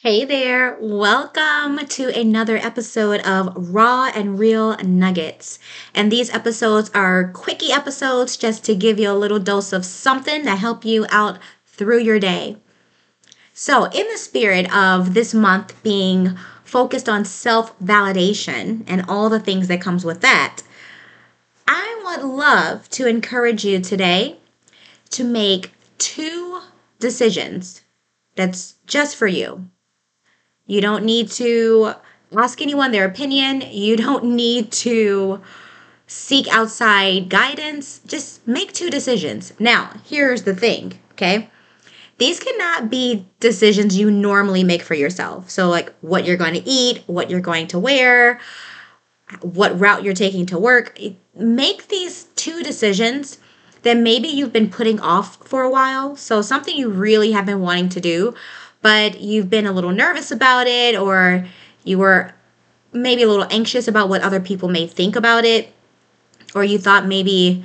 Hey there, welcome to another episode of Raw and Real Nuggets. And these episodes are quickie episodes just to give you a little dose of something to help you out through your day. So, in the spirit of this month being focused on self validation and all the things that comes with that, I would love to encourage you today to make two decisions that's just for you you don't need to ask anyone their opinion. You don't need to seek outside guidance. Just make two decisions. Now, here's the thing, okay? These cannot be decisions you normally make for yourself. So, like what you're going to eat, what you're going to wear, what route you're taking to work. Make these two decisions that maybe you've been putting off for a while. So, something you really have been wanting to do, but you've been a little nervous about it or you were maybe a little anxious about what other people may think about it or you thought maybe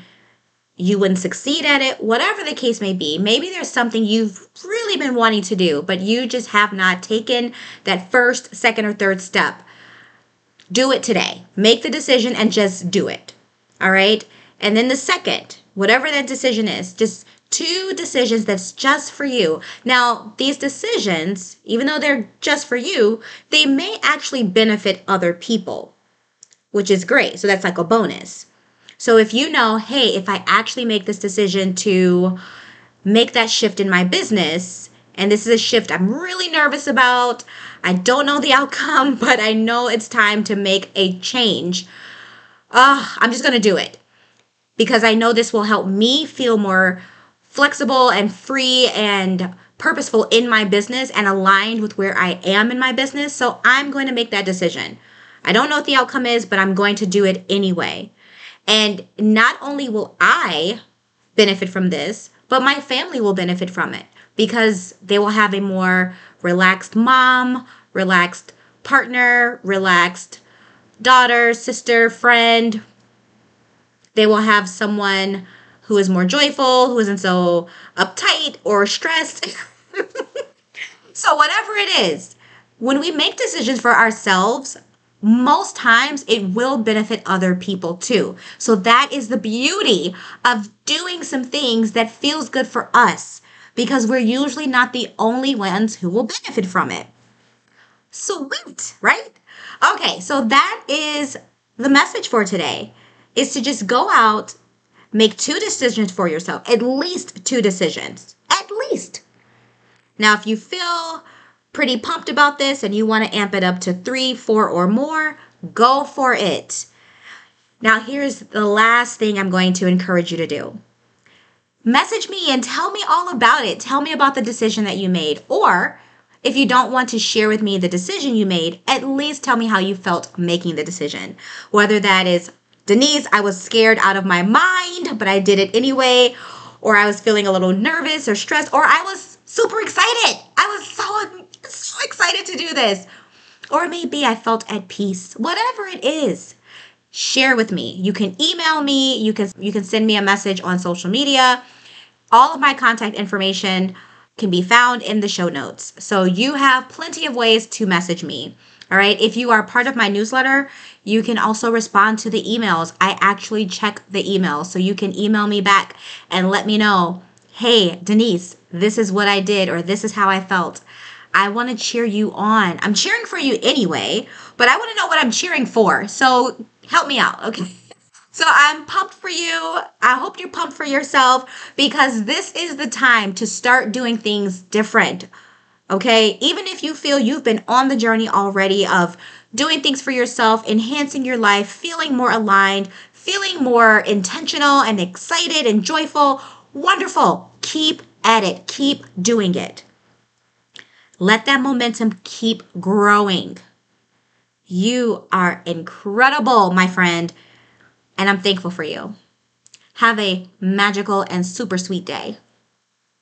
you wouldn't succeed at it, whatever the case may be. Maybe there's something you've really been wanting to do, but you just have not taken that first, second, or third step. Do it today. Make the decision and just do it. All right? And then the second, whatever that decision is, just two decisions that's just for you. Now, these decisions, even though they're just for you, they may actually benefit other people, which is great. So that's like a bonus. So if you know, hey, if I actually make this decision to make that shift in my business, and this is a shift I'm really nervous about, I don't know the outcome, but I know it's time to make a change. Uh, I'm just going to do it because I know this will help me feel more flexible and free and purposeful in my business and aligned with where I am in my business. So I'm going to make that decision. I don't know what the outcome is, but I'm going to do it anyway. And not only will I benefit from this, but my family will benefit from it because they will have a more relaxed mom, relaxed partner, relaxed daughter, sister, friend. They will have someone who is more joyful, who isn't so uptight or stressed. so, whatever it is, when we make decisions for ourselves, most times it will benefit other people too. So that is the beauty of doing some things that feels good for us because we're usually not the only ones who will benefit from it. Sweet, right? Okay, so that is the message for today is to just go out Make two decisions for yourself, at least two decisions. At least. Now, if you feel pretty pumped about this and you want to amp it up to three, four, or more, go for it. Now, here's the last thing I'm going to encourage you to do message me and tell me all about it. Tell me about the decision that you made. Or if you don't want to share with me the decision you made, at least tell me how you felt making the decision. Whether that is Denise, I was scared out of my mind, but I did it anyway. Or I was feeling a little nervous or stressed, or I was super excited. I was so, so excited to do this. Or maybe I felt at peace. Whatever it is, share with me. You can email me, you can you can send me a message on social media. All of my contact information can be found in the show notes. So you have plenty of ways to message me. All right. If you are part of my newsletter, you can also respond to the emails. I actually check the emails. So you can email me back and let me know hey, Denise, this is what I did, or this is how I felt. I want to cheer you on. I'm cheering for you anyway, but I want to know what I'm cheering for. So help me out, okay? So I'm pumped for you. I hope you're pumped for yourself because this is the time to start doing things different. Okay, even if you feel you've been on the journey already of doing things for yourself, enhancing your life, feeling more aligned, feeling more intentional and excited and joyful, wonderful. Keep at it, keep doing it. Let that momentum keep growing. You are incredible, my friend, and I'm thankful for you. Have a magical and super sweet day.